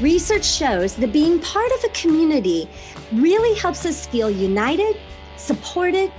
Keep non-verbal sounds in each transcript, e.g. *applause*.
Research shows that being part of a community really helps us feel united, supported,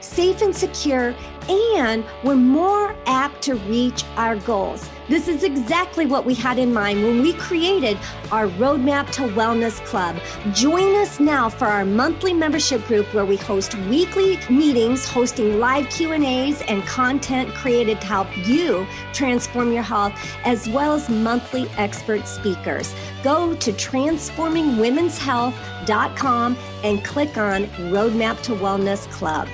safe and secure, and we're more apt to reach our goals. This is exactly what we had in mind when we created our Roadmap to Wellness Club. Join us now for our monthly membership group where we host weekly meetings, hosting live Q&As and content created to help you transform your health as well as monthly expert speakers. Go to transformingwomenshealth.com and click on Roadmap to Wellness Club.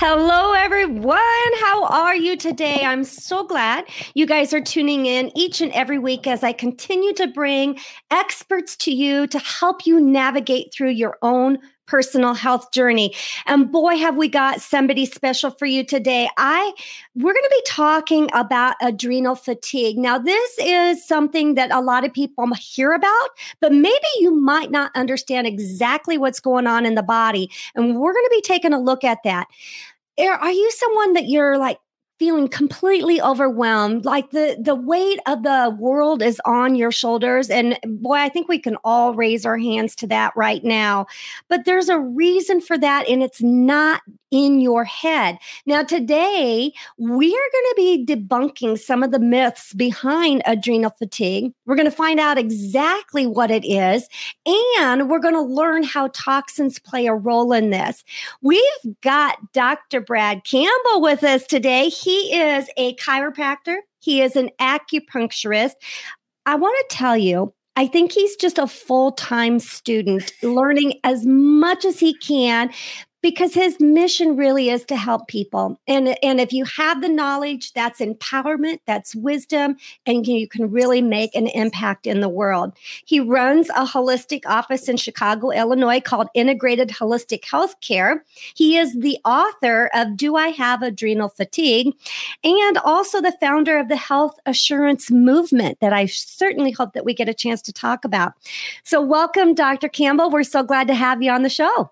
Hello, everyone. How are you today? I'm so glad you guys are tuning in each and every week as I continue to bring experts to you to help you navigate through your own personal health journey. And boy, have we got somebody special for you today. I we're going to be talking about adrenal fatigue. Now, this is something that a lot of people hear about, but maybe you might not understand exactly what's going on in the body. And we're going to be taking a look at that. Are you someone that you're like feeling completely overwhelmed like the the weight of the world is on your shoulders. And boy i think we can all raise our hands to that right now. But there's a reason for that and it's not in your head. Now today we are going to be debunking some of the myths behind adrenal fatigue. We're going to find out exactly what it is and we're going to learn how toxins play a role in this. We've got dr brad campbell with us today. He is a chiropractor, he is an acupuncturist. I want to tell you, I think he's just a full time student learning as much as he can because his mission really is to help people. And and if you have the knowledge that's empowerment that's wisdom and you can really make an impact in the world. He runs a holistic office in chicago illinois called integrated holistic healthcare. He is the author of do i have adrenal fatigue? And also the founder of the health assurance movement that i certainly hope that we get a chance to talk about. So welcome dr campbell. We're so glad to have you on the show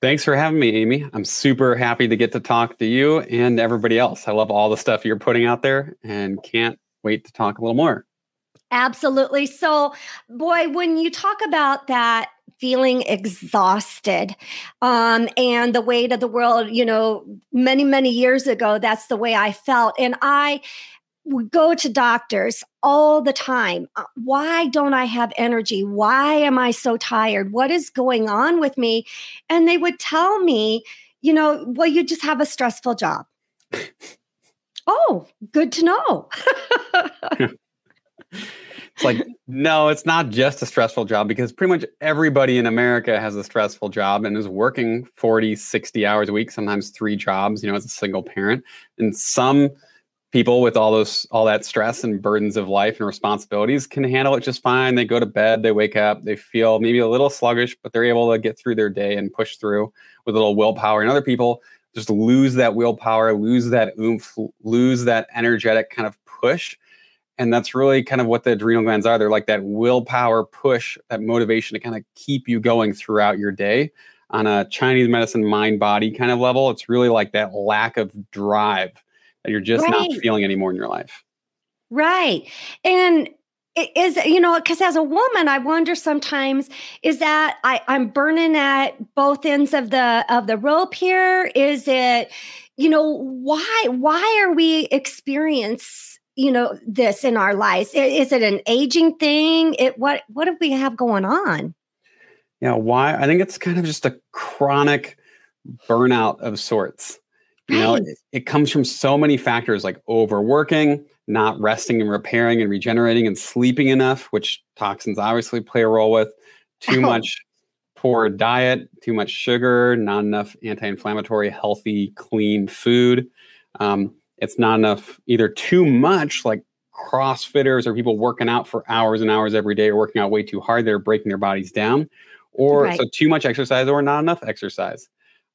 Thanks for having me, Aimee. I'm super happy to get to talk to you and everybody else. I love all the stuff you're putting out there and can't wait to talk a little more. Absolutely. So, boy, when you talk about that feeling exhausted um, and the weight of the world, you know, many, many years ago, that's the way I felt. And I, we go to doctors all the time. Uh, why don't I have energy? Why am I so tired? What is going on with me? And they would tell me, you know, well, you just have a stressful job. *laughs* oh, good to know. *laughs* it's like, no, it's not just a stressful job because pretty much everybody in America has a stressful job and is working 40, 60 hours a week, sometimes three jobs, you know, as a single parent. And some people with all those all that stress and burdens of life and responsibilities can handle it just fine. They go to bed they wake up they feel maybe a little sluggish but they're able to get through their day and push through with a little willpower. And other people just lose that willpower lose that oomph lose that energetic kind of push. And that's really kind of what the adrenal glands are. They're like that willpower push that motivation to kind of keep you going throughout your day on a chinese medicine mind body kind of level. It's really like that lack of drive you're just right. not feeling anymore in your life. Right. And is you know because as a woman i wonder sometimes is that I, i'm burning at both ends of the of the rope here is it you know why why are we experience you know this in our lives is it an aging thing it what what do we have going on yeah why i think it's kind of just a chronic burnout of sorts you know, it, it comes from so many factors like overworking, not resting and repairing and regenerating and sleeping enough, which toxins obviously play a role with, too oh. much poor diet, too much sugar, not enough anti inflammatory, healthy, clean food. Um, It's not enough, either too much, like CrossFitters or people working out for hours and hours every day or working out way too hard. They're breaking their bodies down, or right. so too much exercise or not enough exercise,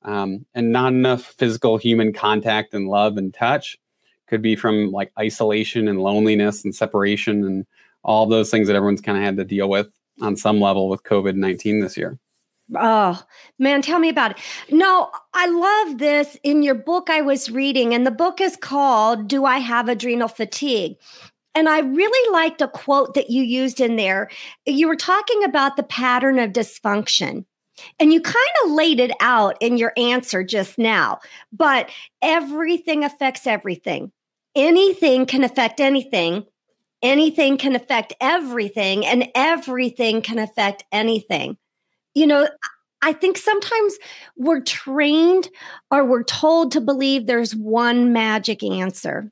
um, and not enough physical human contact and love and touch. Could be from like isolation and loneliness and separation and all those things that everyone's kind of had to deal with on some level with COVID 19 this year. Oh, man, tell me about it. No, I love this in your book I was reading, and the book is called Do I Have Adrenal Fatigue? And I really liked a quote that you used in there. You were talking about the pattern of dysfunction. And you kind of laid it out in your answer just now, but everything affects everything. Anything can affect anything. Anything can affect everything, and everything can affect anything. You know, I think sometimes we're trained or we're told to believe there's one magic answer.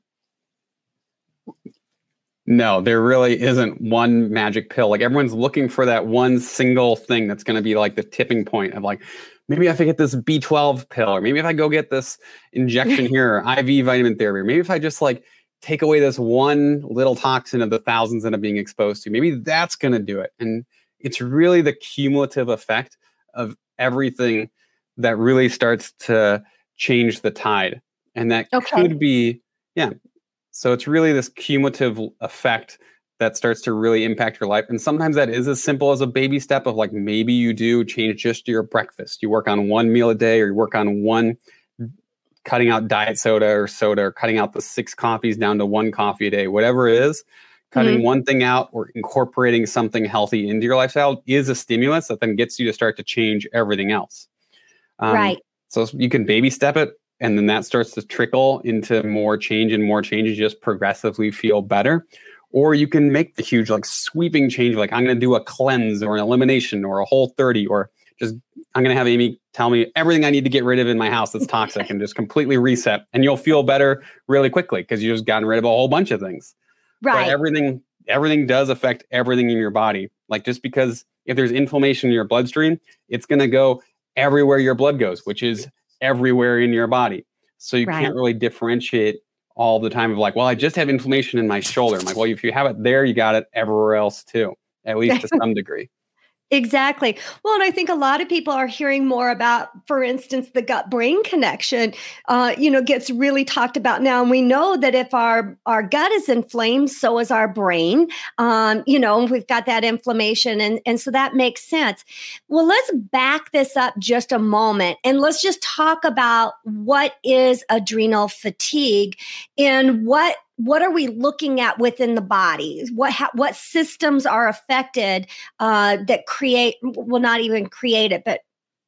No, there really isn't one magic pill. Like everyone's looking for that one single thing that's going to be like the tipping point of like, maybe if I get this B12 pill, or maybe if I go get this injection *laughs* here, or IV vitamin therapy, or maybe if I just like take away this one little toxin of the thousands that I'm being exposed to, maybe that's going to do it. And it's really the cumulative effect of everything that really starts to change the tide. And that okay. could be, yeah, so it's really this cumulative effect that starts to really impact your life. And sometimes that is as simple as a baby step of like maybe you do change just your breakfast. You work on one meal a day or you work on one cutting out diet soda or soda or cutting out the six coffees down to one coffee a day, whatever it is. Cutting mm-hmm. one thing out or incorporating something healthy into your lifestyle is a stimulus that then gets you to start to change everything else. Um, right. So you can baby step it and then that starts to trickle into more change and more change. You just progressively feel better. Or you can make the huge, like sweeping change, like I'm going to do a cleanse or an elimination or a whole 30, or just I'm going to have Aimee tell me everything I need to get rid of in my house that's toxic and just completely reset. And you'll feel better really quickly because you just gotten rid of a whole bunch of things. Right. But everything, everything does affect everything in your body. Like just because if there's inflammation in your bloodstream, it's going to go everywhere your blood goes, which is everywhere in your body. So you right. can't really differentiate all the time of like, well, I just have inflammation in my shoulder. I'm like, well, if you have it there, you got it everywhere else too, at least to *laughs* some degree. Exactly. Well, and I think a lot of people are hearing more about, for instance, the gut brain connection. Uh, you know, gets really talked about now, and we know that if our our gut is inflamed, so is our brain. Um, you know, we've got that inflammation, and and so that makes sense. Well, let's back this up just a moment, and let's just talk about what is adrenal fatigue and what what are we looking at within the body? What ha- what systems are affected uh, that create? Well, not even create it, but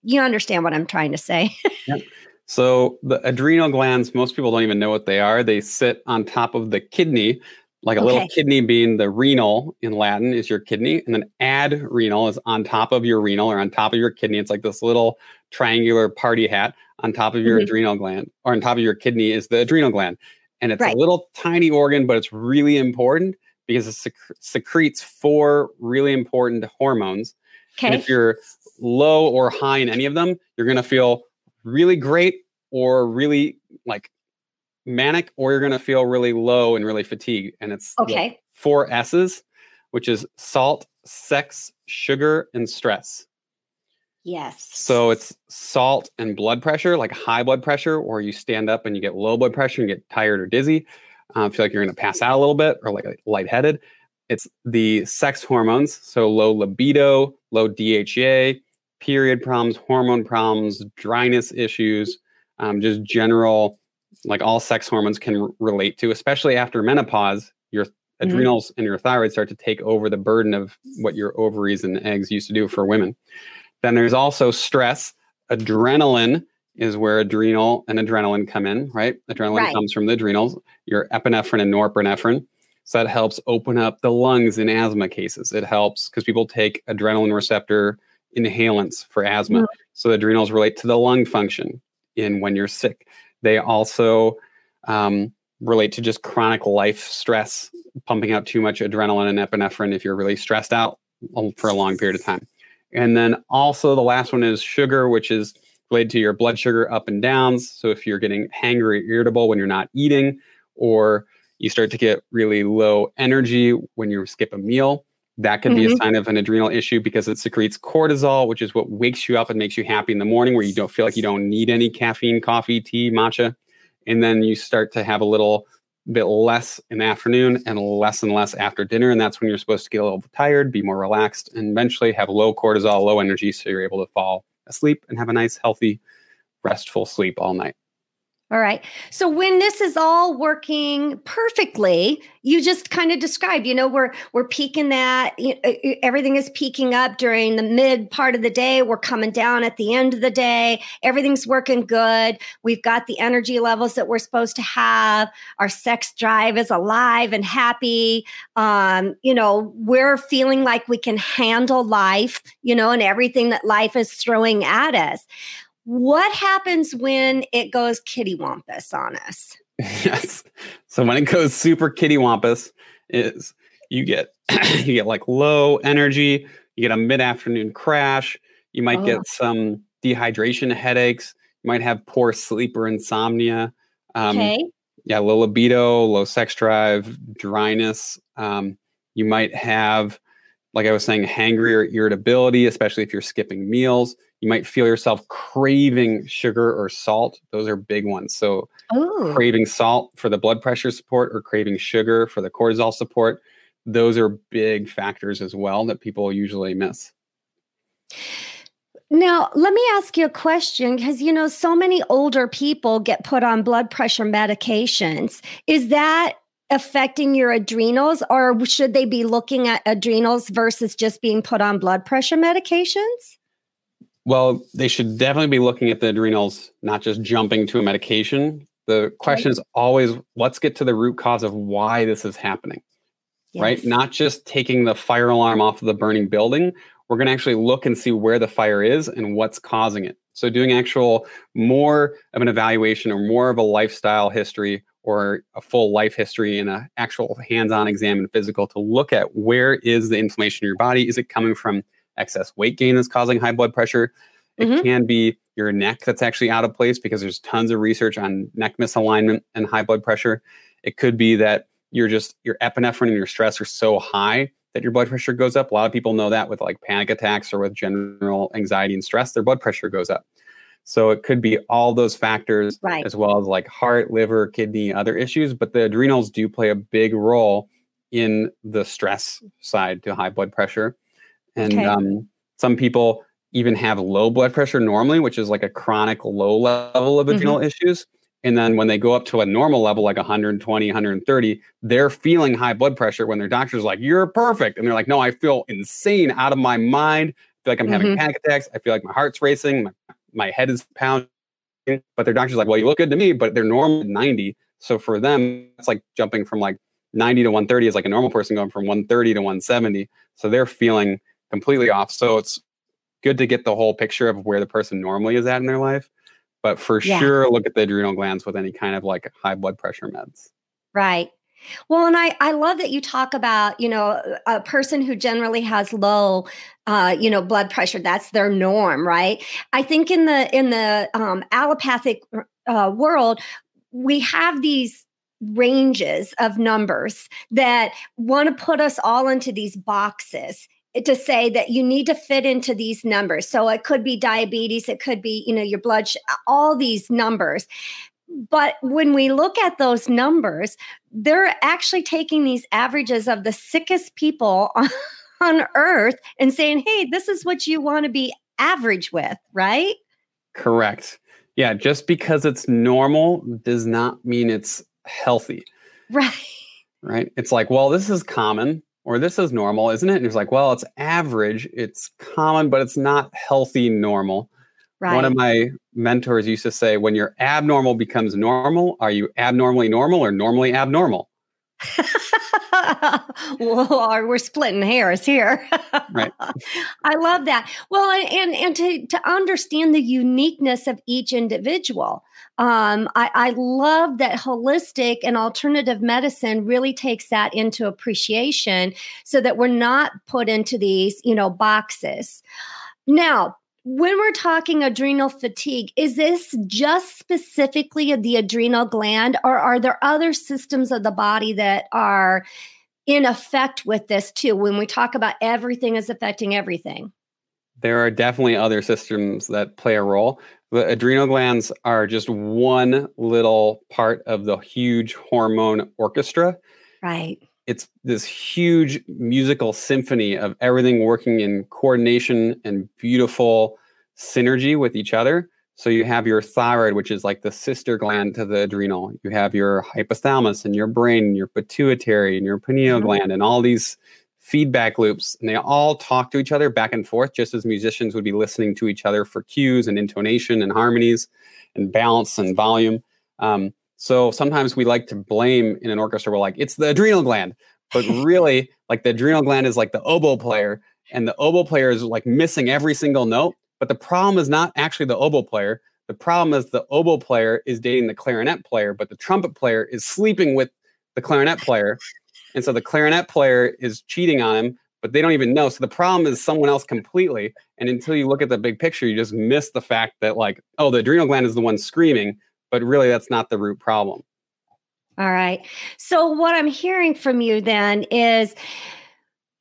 you understand what I'm trying to say. *laughs* yep. So the adrenal glands, most people don't even know what they are. They sit on top of the kidney, like a okay. little kidney being the renal in Latin is your kidney, and then adrenal is on top of your renal or on top of your kidney. It's like this little triangular party hat on top of your mm-hmm. adrenal gland, or on top of your kidney is the adrenal gland and it's right. a little tiny organ, but it's really important because it sec- secretes four really important hormones. Okay. And if you're low or high in any of them, you're going to feel really great or really like manic, or you're going to feel really low and really fatigued. And it's okay. four S's, which is salt, sex, sugar, and stress. Yes. So it's salt and blood pressure, like high blood pressure, or you stand up and you get low blood pressure and get tired or dizzy, uh, feel like you're going to pass out a little bit or like lightheaded. It's the sex hormones, so low libido, low DHEA, period problems, hormone problems, dryness issues, um, just general, like all sex hormones can r- relate to, especially after menopause. Your mm-hmm. adrenals and your thyroid start to take over the burden of what your ovaries and eggs used to do for women. Then there's also stress. Adrenaline is where adrenal and adrenaline come in, right? Adrenaline right. comes from the adrenals, your epinephrine and norepinephrine. So that helps open up the lungs in asthma cases. It helps because people take adrenaline receptor inhalants for asthma. Mm-hmm. So the adrenals relate to the lung function in when you're sick. They also um, relate to just chronic life stress, pumping out too much adrenaline and epinephrine if you're really stressed out for a long period of time. And then also the last one is sugar, which is related to your blood sugar up and downs. So if you're getting hangry, irritable when you're not eating, or you start to get really low energy when you skip a meal, that could mm-hmm. be a mm-hmm. sign of an adrenal issue because it secretes cortisol, which is what wakes you up and makes you happy in the morning, where you don't feel like you don't need any caffeine, coffee, tea, matcha. And then you start to have a little bit less in the afternoon and less and less after dinner. And that's when you're supposed to get a little tired, be more relaxed, and eventually have low cortisol, low energy. So you're able to fall asleep and have a nice, healthy, restful sleep all night. All right. So when this is all working perfectly, you just kind of described, you know, we're we're peaking that everything is peaking up during the mid part of the day, we're coming down at the end of the day. Everything's working good. We've got the energy levels that we're supposed to have. Our sex drive is alive and happy. Um, you know, we're feeling like we can handle life, you know, and everything that life is throwing at us. What happens when it goes kittywampus on us? *laughs* yes. So when it goes super kittywampus, is you get *clears throat* you get like low energy, you get a mid-afternoon crash, you might oh. get some dehydration headaches, you might have poor sleep or insomnia. Um, okay. Yeah, low libido, low sex drive, dryness. Um, you might have, like I was saying, hangry or irritability, especially if you're skipping meals. You might feel yourself craving sugar or salt. Those are big ones. So, Ooh. craving salt for the blood pressure support or craving sugar for the cortisol support. Those are big factors as well that people usually miss. Now, let me ask you a question because, you know, so many older people get put on blood pressure medications. Is that affecting your adrenals, or should they be looking at adrenals versus just being put on blood pressure medications? Well, they should definitely be looking at the adrenals, not just jumping to a medication. The question is always let's get to the root cause of why this is happening, yes. right? Not just taking the fire alarm off of the burning building. We're going to actually look and see where the fire is and what's causing it. So, doing actual more of an evaluation or more of a lifestyle history or a full life history and an actual hands-on exam and physical to look at where is the inflammation in your body? Is it coming from excess weight gain that's causing high blood pressure. It mm-hmm. can be your neck that's actually out of place because there's tons of research on neck misalignment and high blood pressure. It could be that you're just your epinephrine and your stress are so high that your blood pressure goes up. A lot of people know that with like panic attacks or with general anxiety and stress, their blood pressure goes up. So it could be all those factors right. as well as like heart, liver, kidney, other issues. But the adrenals do play a big role in the stress side to high blood pressure. And okay. um, some people even have low blood pressure normally, which is like a chronic low level of adrenal mm-hmm. issues. And then when they go up to a normal level, like 120, 130, they're feeling high blood pressure when their doctor's like, you're perfect. And they're like, no, I feel insane out of my mind. I feel like I'm mm-hmm. having panic attacks. I feel like my heart's racing. My, my head is pounding. But their doctor's like, well, you look good to me, but they're normal 90. So for them, it's like jumping from like 90 to 130 is like a normal person going from 130 to 170. So they're feeling completely off. So it's good to get the whole picture of where the person normally is at in their life. But for yeah. sure, look at the adrenal glands with any kind of like high blood pressure meds. Right. Well, and I, I love that you talk about, you know, a person who generally has low, uh, you know, blood pressure. That's their norm, right? I think in the in the um, allopathic uh, world, we have these ranges of numbers that want to put us all into these boxes to say that you need to fit into these numbers. So it could be diabetes, it could be, you know, your blood, sh- all these numbers. But when we look at those numbers, they're actually taking these averages of the sickest people on, *laughs* on earth and saying, hey, this is what you want to be average with, right? Correct. Yeah, just because it's normal does not mean it's healthy. Right. Right. It's like, well, this is common or this is normal, isn't it? And he's like, well, it's average, it's common, but it's not healthy normal. Right. One of my mentors used to say, when your abnormal becomes normal, are you abnormally normal or normally abnormal? *laughs* well, we're splitting hairs here. right. *laughs* I love that. Well, and and to to understand the uniqueness of each individual. Um, I, I love that holistic and alternative medicine really takes that into appreciation so that we're not put into these, you know, boxes. Now, when we're talking adrenal fatigue, is this just specifically the adrenal gland, or are there other systems of the body that are in effect with this too? When we talk about everything is affecting everything, there are definitely other systems that play a role. The adrenal glands are just one little part of the huge hormone orchestra. Right it's this huge musical symphony of everything working in coordination and beautiful synergy with each other. So you have your thyroid, which is like the sister gland to the adrenal. You have your hypothalamus and your brain, and your pituitary and your pineal mm-hmm. gland, and all these feedback loops. And they all talk to each other back and forth, just as musicians would be listening to each other for cues and intonation and harmonies and balance and volume. Um, so sometimes we like to blame in an orchestra, we're like, it's the adrenal gland. But really, like the adrenal gland is like the oboe player, and the oboe player is like missing every single note. But the problem is not actually the oboe player. The problem is the oboe player is dating the clarinet player, but the trumpet player is sleeping with the clarinet player. And so the clarinet player is cheating on him, but they don't even know. So the problem is someone else completely. And until you look at the big picture, you just miss the fact that, like, oh, the adrenal gland is the one screaming, but really that's not the root problem. All right. So, what I'm hearing from you then is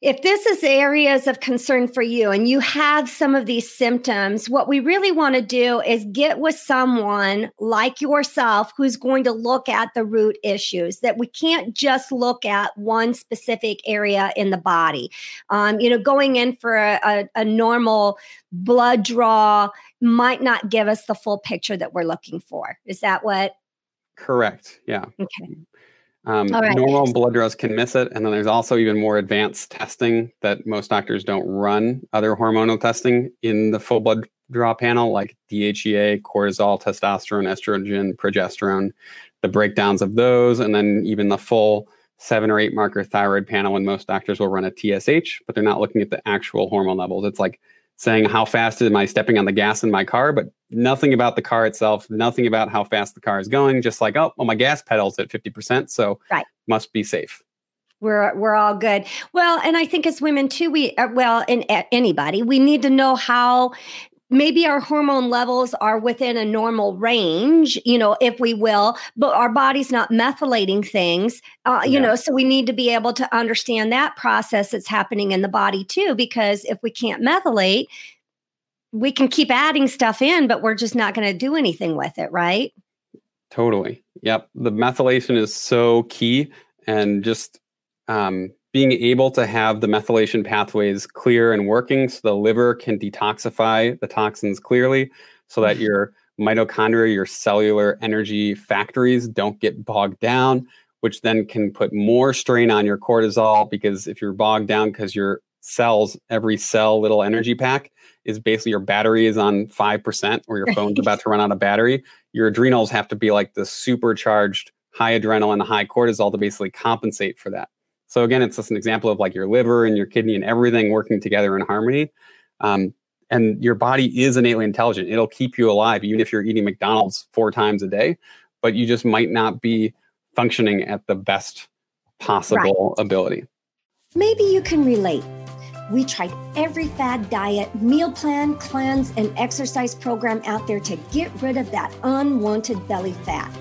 if this is areas of concern for you and you have some of these symptoms, what we really want to do is get with someone like yourself who's going to look at the root issues, that we can't just look at one specific area in the body. Um, you know, going in for a, a, a normal blood draw might not give us the full picture that we're looking for. Is that what? Correct. Yeah. Okay. Um, right. Normal blood draws can miss it. And then there's also even more advanced testing that most doctors don't run other hormonal testing in the full blood draw panel, like DHEA, cortisol, testosterone, estrogen, progesterone, the breakdowns of those, and then even the full seven or eight marker thyroid panel. And most doctors will run a TSH, but they're not looking at the actual hormone levels. It's like saying how fast am I stepping on the gas in my car, but nothing about the car itself, nothing about how fast the car is going. Just like, oh, well, my gas pedal's at fifty percent, so right. must be safe. We're we're all good. Well, and I think as women too, we uh, well, and anybody, we need to know how maybe our hormone levels are within a normal range, you know, if we will, but our body's not methylating things, uh, you yeah. know, so we need to be able to understand that process that's happening in the body too, because if we can't methylate, we can keep adding stuff in, but we're just not going to do anything with it, right? Totally. Yep. The methylation is so key. And just um, being able to have the methylation pathways clear and working so the liver can detoxify the toxins clearly so that mm-hmm. your mitochondria, your cellular energy factories don't get bogged down, which then can put more strain on your cortisol because if you're bogged down because your cells, every cell little energy pack is basically your battery is on 5% or your phone's about to run out of battery, your adrenals have to be like the supercharged high adrenaline, and high cortisol to basically compensate for that. So again, it's just an example of like your liver and your kidney and everything working together in harmony. Um, and your body is innately intelligent. It'll keep you alive, even if you're eating McDonald's four times a day, but you just might not be functioning at the best possible right. ability. Maybe you can relate. We tried every fad diet, meal plan, cleanse, and exercise program out there to get rid of that unwanted belly fat.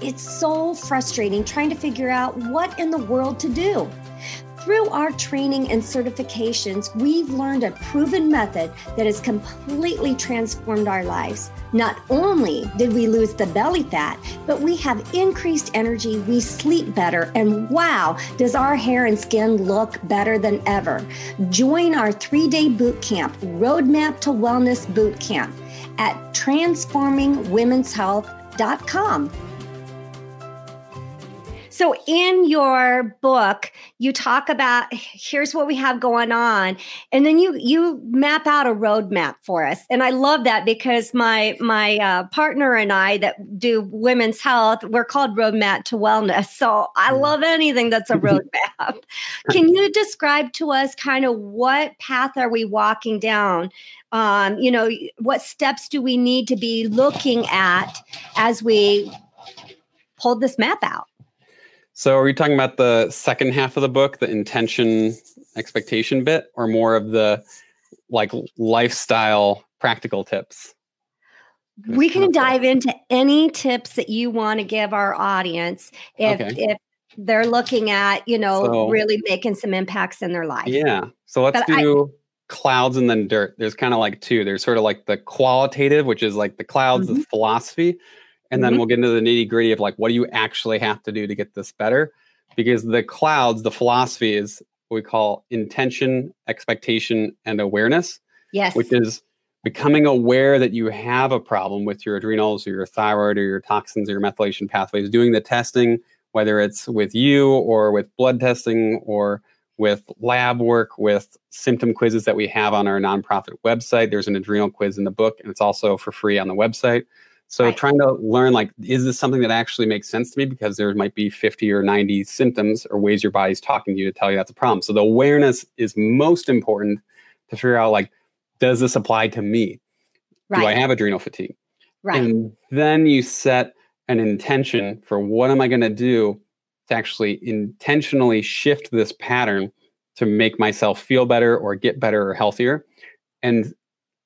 It's so frustrating trying to figure out what in the world to do. Through our training and certifications, we've learned a proven method that has completely transformed our lives. Not only did we lose the belly fat, but we have increased energy, we sleep better, and wow, does our hair and skin look better than ever. Join our three day boot camp, Roadmap to Wellness Boot Camp, at transformingwomenshealth.com. So in your book, you talk about here's what we have going on, and then you you map out a roadmap for us. And I love that because my my uh, partner and I that do women's health, we're called Roadmap to Wellness. So I love anything that's a *laughs* roadmap. Can you describe to us kind of what path are we walking down? Um, you know, what steps do we need to be looking at as we pull this map out? So, are you talking about the second half of the book, the intention expectation bit, or more of the like lifestyle practical tips? We can dive into any tips that you want to give our audience if Okay. if they're looking at, you know, So- really making some impacts in their life. Yeah. So let's But I- do clouds and then dirt. There's kind of like two. There's sort of like the qualitative, which is like the clouds, the Mhm. philosophy. And then Mhm. we'll get into the nitty gritty of like, what do you actually have to do to get this better? Because the clouds, the philosophy is what we call intention, expectation, and awareness, Yes. which is becoming aware that you have a problem with your adrenals or your thyroid or your toxins or your methylation pathways, doing the testing, whether it's with you or with blood testing or with lab work, with symptom quizzes that we have on our nonprofit website. There's an adrenal quiz in the book, and it's also for free on the website. So Right. trying to learn like, is this something that actually makes sense to me? Because there might be 50 or 90 symptoms or ways your body's talking to you to tell you that's a problem. So the awareness is most important to figure out like, does this apply to me? right. Do I have adrenal fatigue? right. And then you set an intention for what am I going to do to actually intentionally shift this pattern to make myself feel better or get better or healthier. And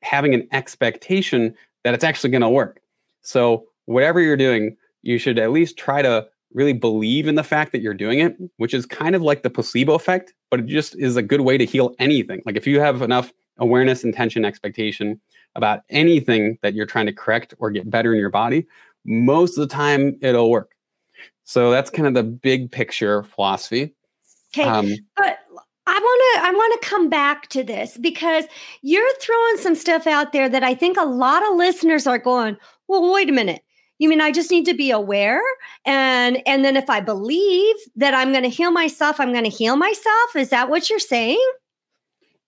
having an expectation that it's actually going to work. So, whatever you're doing, you should at least try to really believe in the fact that you're doing it, which is kind of like the placebo effect, but it just is a good way to heal anything. Like if you have enough awareness, intention, expectation about anything that you're trying to correct or get better in your body, most of the time it'll work. So that's kind of the big picture philosophy. Okay. Um, but I want to I want to come back to this because you're throwing some stuff out there that I think a lot of listeners are going, "Well, wait a minute. You mean I just need to be aware and and then if I believe that I'm going to heal myself, I'm going to heal myself? Is that what you're saying?"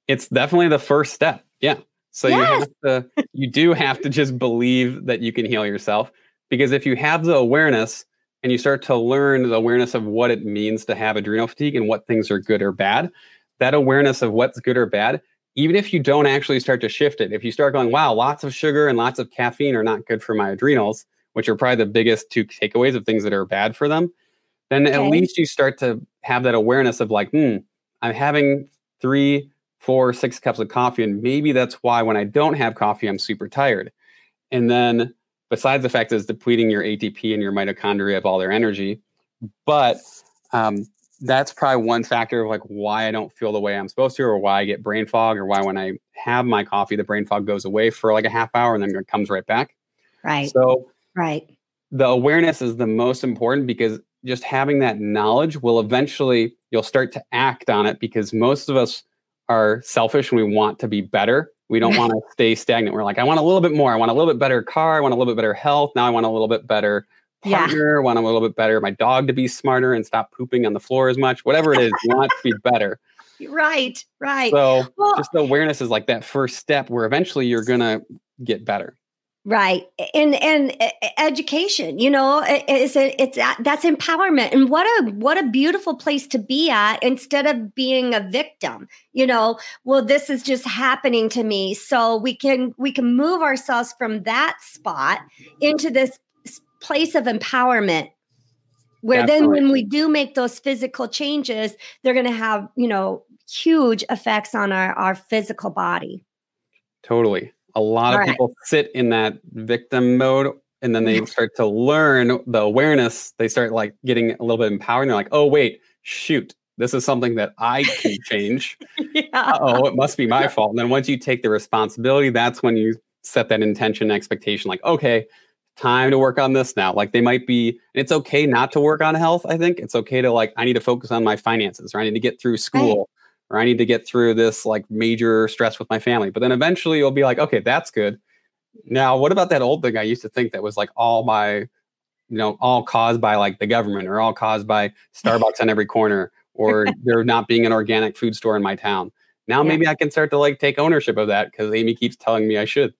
it's definitely the first step. Yeah. So you have to you do have to just believe that you can heal yourself because if you have the awareness and you start to learn the awareness of what it means to have adrenal fatigue and what things are good or bad, that awareness of what's good or bad, even if you don't actually start to shift it, if you start going, wow, lots of sugar and lots of caffeine are not good for my adrenals, which are probably the biggest two takeaways of things that are bad for them, then at least you start to have that awareness of like, hmm, I'm having three, four, six cups of coffee. And maybe that's why when I don't have coffee, I'm super tired. And then besides the fact that it's depleting your ATP and your mitochondria of all their energy, but um, that's probably one factor of like why I don't feel the way I'm supposed to, or why I get brain fog, or why when I have my coffee, the brain fog goes away for like a half hour and then it comes right back. Right. So right. the awareness is the most important because just having that knowledge will eventually you'll start to act on it because most of us are selfish and we want to be better we don't want to *laughs* stay stagnant we're like i want a little bit more i want a little bit better car i want a little bit better health now i want a little bit better. Partner I want a little bit better my dog to be smarter and stop pooping on the floor as much whatever it is you want to be better *laughs* Right. Right. so Well- just the awareness is like that first step where eventually you're gonna get better Right. And and education, you know, i- is it, it's a- that's empowerment. And what a what a beautiful place to be at instead of being a victim. You know, well this is just happening to me. So we can we can move ourselves from that spot into this place of empowerment. Where then when we do make those physical changes, they're going to have, you know, huge effects on our our physical body. Totally. A lot of Right. people sit in that victim mode and then they start to learn the awareness. They start like getting a little bit empowered. And they're like, oh, wait, shoot, this is something that I can *laughs* change. yeah. oh, it must be my *laughs* fault. And then once you take the responsibility, that's when you set that intention expectation like, okay, time to work on this now. Like they might be, it's okay not to work on health. I think it's okay to like, I need to focus on my finances or I need to get through school or I need to get through this like major stress with my family. But then eventually you'll be like, okay, that's good. Now, what about that old thing I used to think that was like all my, you know, all caused by like the government or all caused by Starbucks on every corner or *laughs* there not being an organic food store in my town. Now Yeah. maybe I can start to like take ownership of that because Aimee keeps telling me I should.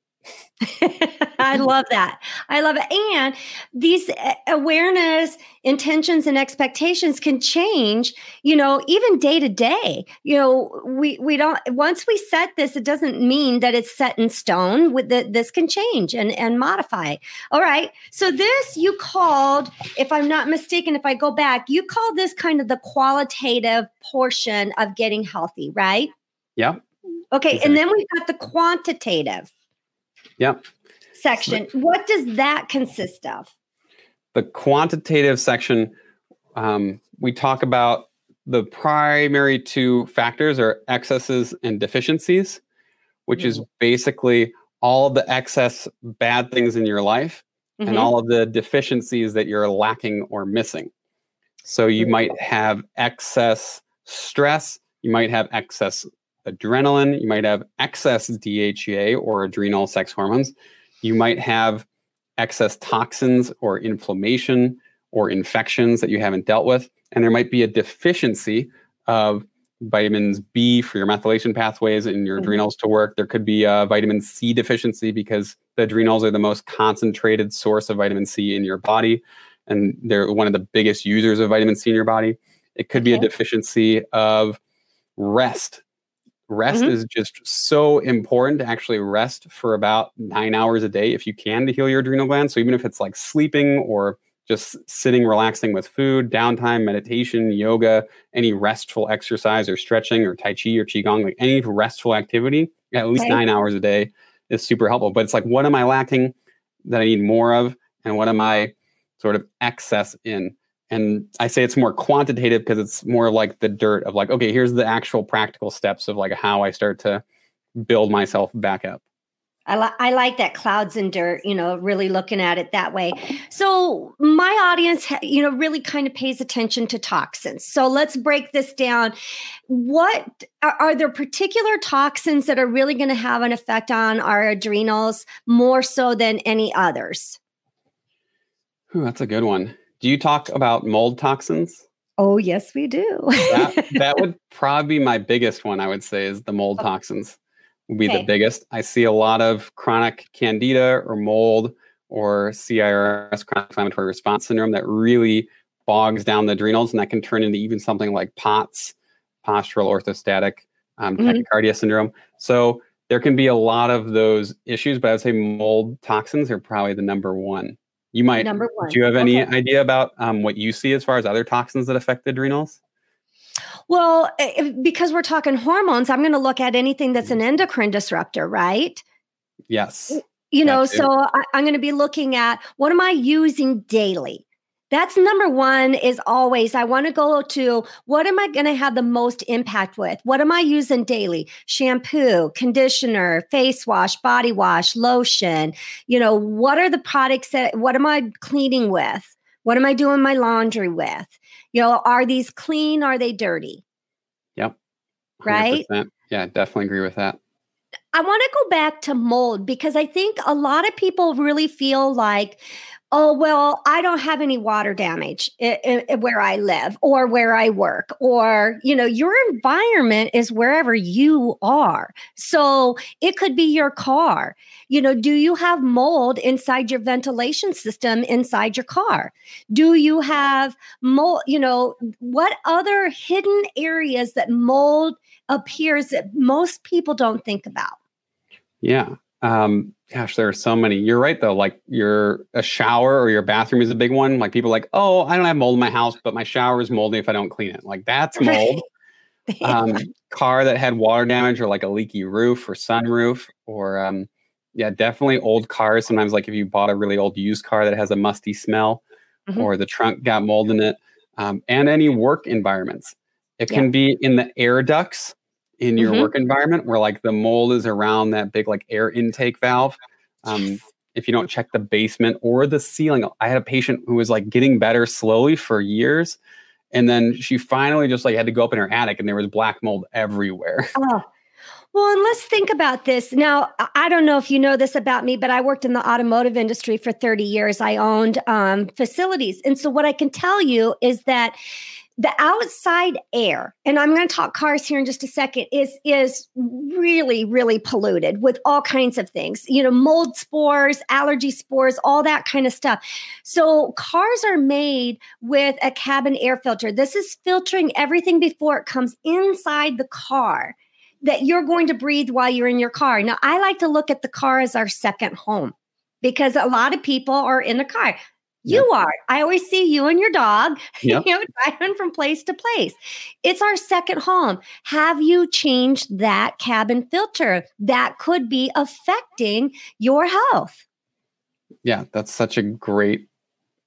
*laughs* I love that. I love it. And these uh, awareness, intentions, and expectations can change, you know, even day to day. You know, we we don't once we set this, it doesn't mean that it's set in stone. With the, this can change and and modify. All right. So this you called, if I'm not mistaken, if I go back, you called this kind of the qualitative portion of getting healthy, right? Yeah. Okay. Exactly. And then we've got the quantitative. Yep. Section. What does that consist of? The quantitative section, um, we talk about the primary two factors are excesses and deficiencies, which mm-hmm. is basically all the excess bad things in your life mm-hmm. and all of the deficiencies that you're lacking or missing. So you might have excess stress, you might have excess adrenaline, you might have excess DHEA or adrenal sex hormones, you might have excess toxins or inflammation or infections that you haven't dealt with and there might be a deficiency of vitamins B for your methylation pathways and your mm-hmm. adrenals to work. There could be a vitamin C deficiency because the adrenals are the most concentrated source of vitamin C in your body, and they're one of the biggest users of vitamin C in your body. It could be a deficiency of rest. Rest mm-hmm. is just so important to actually rest for about nine hours a day if you can to heal your adrenal glands. So even if it's like sleeping or just sitting, relaxing with food, downtime, meditation, yoga, any restful exercise or stretching or Tai Chi or Qigong, like any restful activity, at least okay. nine hours a day is super helpful. But it's like, what am I lacking that I need more of? And what am I sort of excess in? And I say it's more quantitative because it's more like the dirt of like, okay, here's the actual practical steps of like how I start to build myself back up. I, li- I like that clouds and dirt, you know, really looking at it that way. So, my audience, you know, really kind of pays attention to toxins. So, let's break this down. What are, are there particular toxins that are really going to have an effect on our adrenals more so than any others? Ooh, that's a good one. Do you talk about mold toxins? Oh, yes, we do. that, that *laughs* would probably be my biggest one, I would say, is the mold toxins would be okay. the biggest. I see a lot of chronic candida or mold or CIRS, chronic inflammatory response syndrome, that really bogs down the adrenals, and that can turn into even something like POTS, postural orthostatic um, mm-hmm. tachycardia mm-hmm. syndrome. So there can be a lot of those issues, but I would say mold toxins are probably the number one. You might. Number one. Do you have any okay. idea about um, what you see as far as other toxins that affect the adrenals? Well, because we're talking hormones, I'm going to look at anything that's an mm. endocrine disruptor, right? Yes. You know, so I, I'm going to be looking at what am I using daily? That's number one is always I want to go to what am I going to have the most impact with? What am I using daily? Shampoo, conditioner, face wash, body wash, lotion. You know, what are the products that, what am I cleaning with? What am I doing my laundry with? You know, are these clean? Are they dirty? Yep. 100%. Right? Yeah, definitely agree with that. I want to go back to mold because I think a lot of people really feel like oh well i don't have any water damage where i live or where i work or you know your environment is wherever you are. So it could be your car. You know do you have mold inside your ventilation system inside your car? Do you have mold you know what other hidden areas that mold appears that most people don't think about? Yeah um, gosh, there are so many. You're right though. Like your a shower or your bathroom is a big one. Like people like, oh, I don't have mold in my house, but my shower is moldy if I don't clean it. Like that's mold. *laughs* um, car that had water damage or like a leaky roof or sunroof or um, yeah, definitely old cars. Sometimes like if you bought a really old used car that has a musty smell mm-hmm. or the trunk got mold in it, um, and any work environments. It can yeah. be in the air ducts in your mm-hmm. work environment where like the mold is around that big like air intake valve. Um. If you don't check the basement or the ceiling, I had a patient who was like getting better slowly for years. And then she finally just like had to go up in her attic and there was black mold everywhere. *laughs* Oh. Well, and let's think about this. Now, I don't know if you know this about me, but I worked in the automotive industry for 30 years. I owned um, facilities. And so, what I can tell you is that the outside air and i'm going to talk cars here in just a second is is really really polluted with all kinds of things you know mold spores allergy spores all that kind of stuff. So cars are made with a cabin air filter. This is filtering everything before it comes inside the car that you're going to breathe while you're in your car. Now i like to look at the car as our second home because a lot of people are in the car You yep. are. I always see you and your dog, *laughs* yep. you know, driving from place to place. It's our second home. Have you changed that cabin filter? That could be affecting your health. Yeah, that's such a great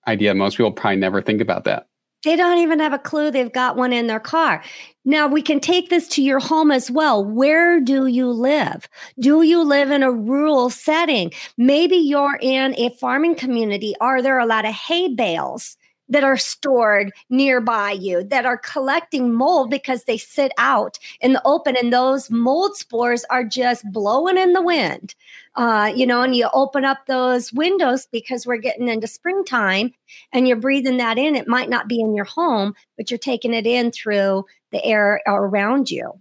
idea. Most people probably never think about that. They don't even have a clue they've got one in their car. Now, we can take this to your home as well. Where do you live? Do you live in a rural setting? Maybe you're in a farming community. Are there a lot of hay bales? That are stored nearby you that are collecting mold because they sit out in the open and those mold spores are just blowing in the wind. Uh, you know and you open up those windows because we're getting into springtime and you're breathing that in. It might not be in your home but you're taking it in through the air around you.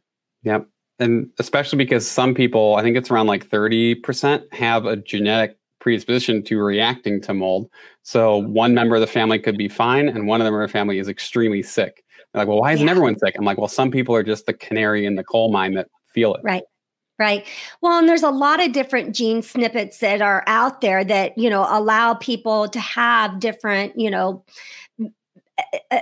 Yep. And especially because some people i think it's around like 30% have a genetic predisposition to reacting to mold. So one member of the family could be fine, and one of the family is extremely sick. They're like, well, why isn't yeah. everyone sick? I'm like, well, some people are just the canary in the coal mine that feel it. Right. Right. Well, and there's a lot of different gene snippets that are out there that, you know, allow people to have different, you know, uh,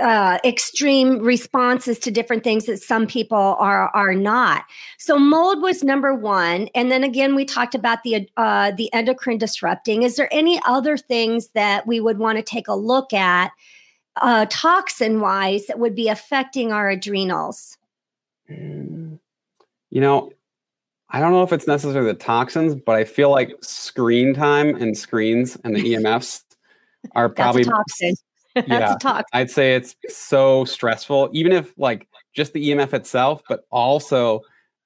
uh, extreme responses to different things that some people are are not. So mold was number one, and then again we talked about the uh, the endocrine disrupting. Is there any other things that we would want to take a look at, uh, toxin wise, that would be affecting our adrenals? You know, I don't know if it's necessarily the toxins, but I feel like screen time and screens and the EMFs are *laughs* probably *laughs* yeah, I'd say it's so stressful, even if like just the EMF itself, but also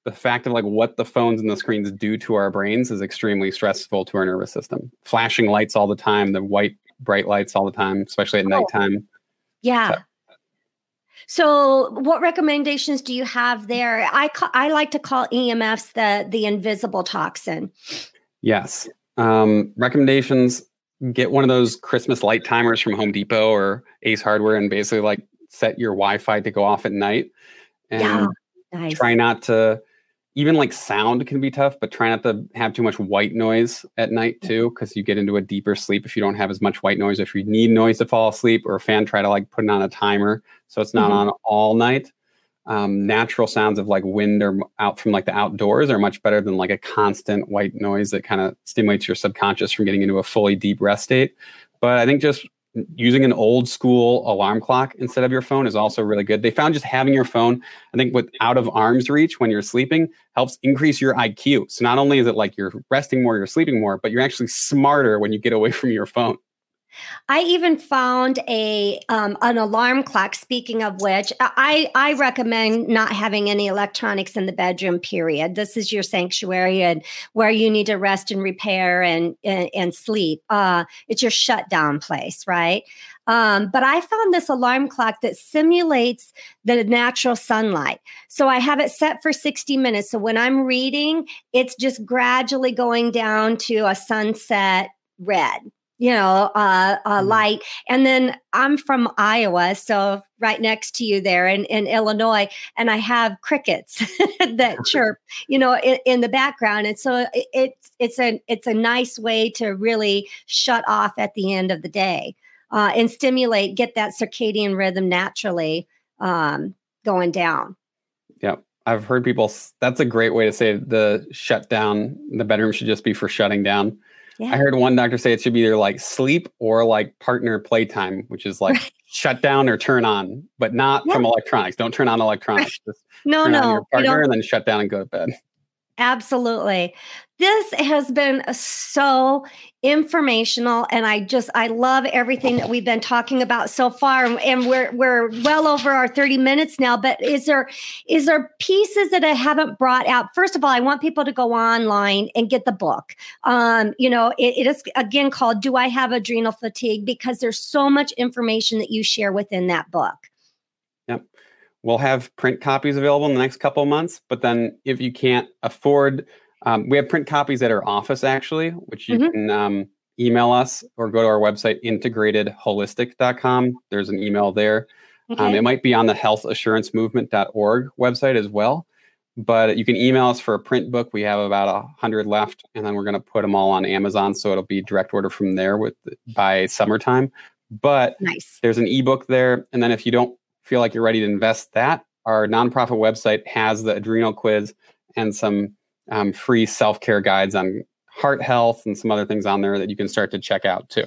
the fact of like what the phones and the screens do to our brains is extremely stressful to our nervous system. Flashing lights all the time, the white bright lights all the time, especially at oh. nighttime. Yeah. So, so, what recommendations do you have there? I ca- I like to call EMFs the the invisible toxin. Yes. Um, recommendations get one of those Christmas light timers from Home Depot or Ace Hardware and basically like set your Wi-Fi to go off at night. And yeah, nice. try not to even like sound can be tough, but try not to have too much white noise at night too, because you get into a deeper sleep if you don't have as much white noise. If you need noise to fall asleep or a fan, try to like put it on a timer so it's not mm-hmm. on all night um, natural sounds of like wind or out from like the outdoors are much better than like a constant white noise that kind of stimulates your subconscious from getting into a fully deep rest state. But I think just using an old school alarm clock instead of your phone is also really good. They found just having your phone, I think, with out of arm's reach when you're sleeping helps increase your IQ. So not only is it like you're resting more, you're sleeping more, but you're actually smarter when you get away *laughs* from your phone. I even found a um, an alarm clock. Speaking of which, I I recommend not having any electronics in the bedroom. Period. This is your sanctuary and where you need to rest and repair and and, and sleep. Uh, it's your shutdown place, right? Um, but I found this alarm clock that simulates the natural sunlight. So I have it set for 60 minutes. So when I'm reading, it's just gradually going down to a sunset red you know, uh, uh, mm. light. And then I'm from Iowa, so right next to you there in, in Illinois, and I have crickets *laughs* that chirp, you know, in, in, the background. And so it, it's it's a it's a nice way to really shut off at the end of the day uh, and stimulate, get that circadian rhythm naturally um, going down. Yeah. I've heard people. That's a great way to say the shutdown. The bedroom should just be for shutting down yeah. I heard one doctor say it should be either like sleep or like partner playtime, which is like right. shut down or turn on, but not yeah. from electronics. Don't turn on electronics. *laughs* Just no, no. your partner and then shut down and go to bed. Absolutely. This has been so informational and I just I love everything that we've been talking about so far and we're we're well over our 30 minutes now but is there is there pieces that I haven't brought out? First of all I want people to go online and get the book. Um you know it, it is again called do I have adrenal fatigue? Because there's so much information that you share within that book we'll have print copies available in the next couple of months but then if you can't afford um, we have print copies at our office, actually, which you mm-hmm. can um, email us or go to our website, integratedholistic.com. There's an email there. Um, okay. Um, it might be on the healthassurancemovement.org website as well. but you can email us for a print book. We have about a hundred left, and then we're going to put them all on Amazon, so it'll be direct order from there with by summertime. But nice. there's an ebook there, and then if you don't feel like you're ready to invest that, our nonprofit website has the adrenal quiz and some um, free self care guides on heart health and some other things on there that you can start to check out too.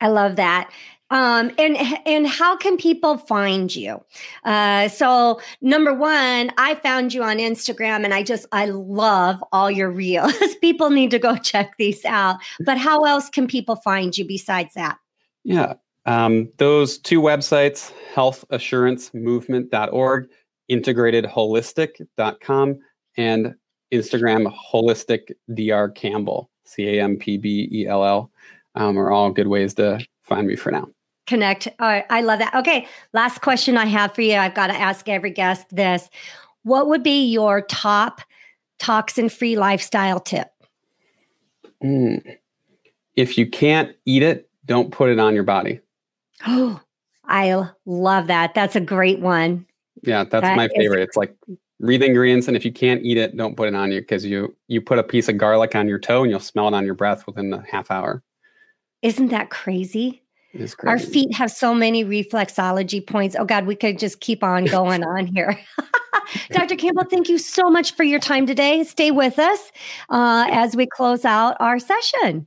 I love that. Um, and and how can people find you? Uh, so number one, I found you on Instagram, and I just I love all your reels. *laughs* people need to go check these out. But how else can people find you besides that? Yeah, um, those two websites: healthassurancemovement.org, integratedholistic.com, and Instagram holistic dr campbell c a m p b e l l um, are all good ways to find me for now connect. Right, I love that. Okay, last question I have for you. I've got to ask every guest this. What would be your top toxin free lifestyle tip? Mm. If you can't eat it, don't put it on your body. Oh, *gasps* I love that. That's a great one. Yeah, that's that my favorite. Is- it's like read the ingredients and if you can't eat it, don't put it on you because you you put a piece of garlic on your toe and you'll smell it on your breath within a half hour. Isn't that crazy? Our feet have so many reflexology points. Oh God, we could just keep on going on here. *laughs* Dr. Campbell, thank you so much for your time today. Stay with us uh, as we close out our session.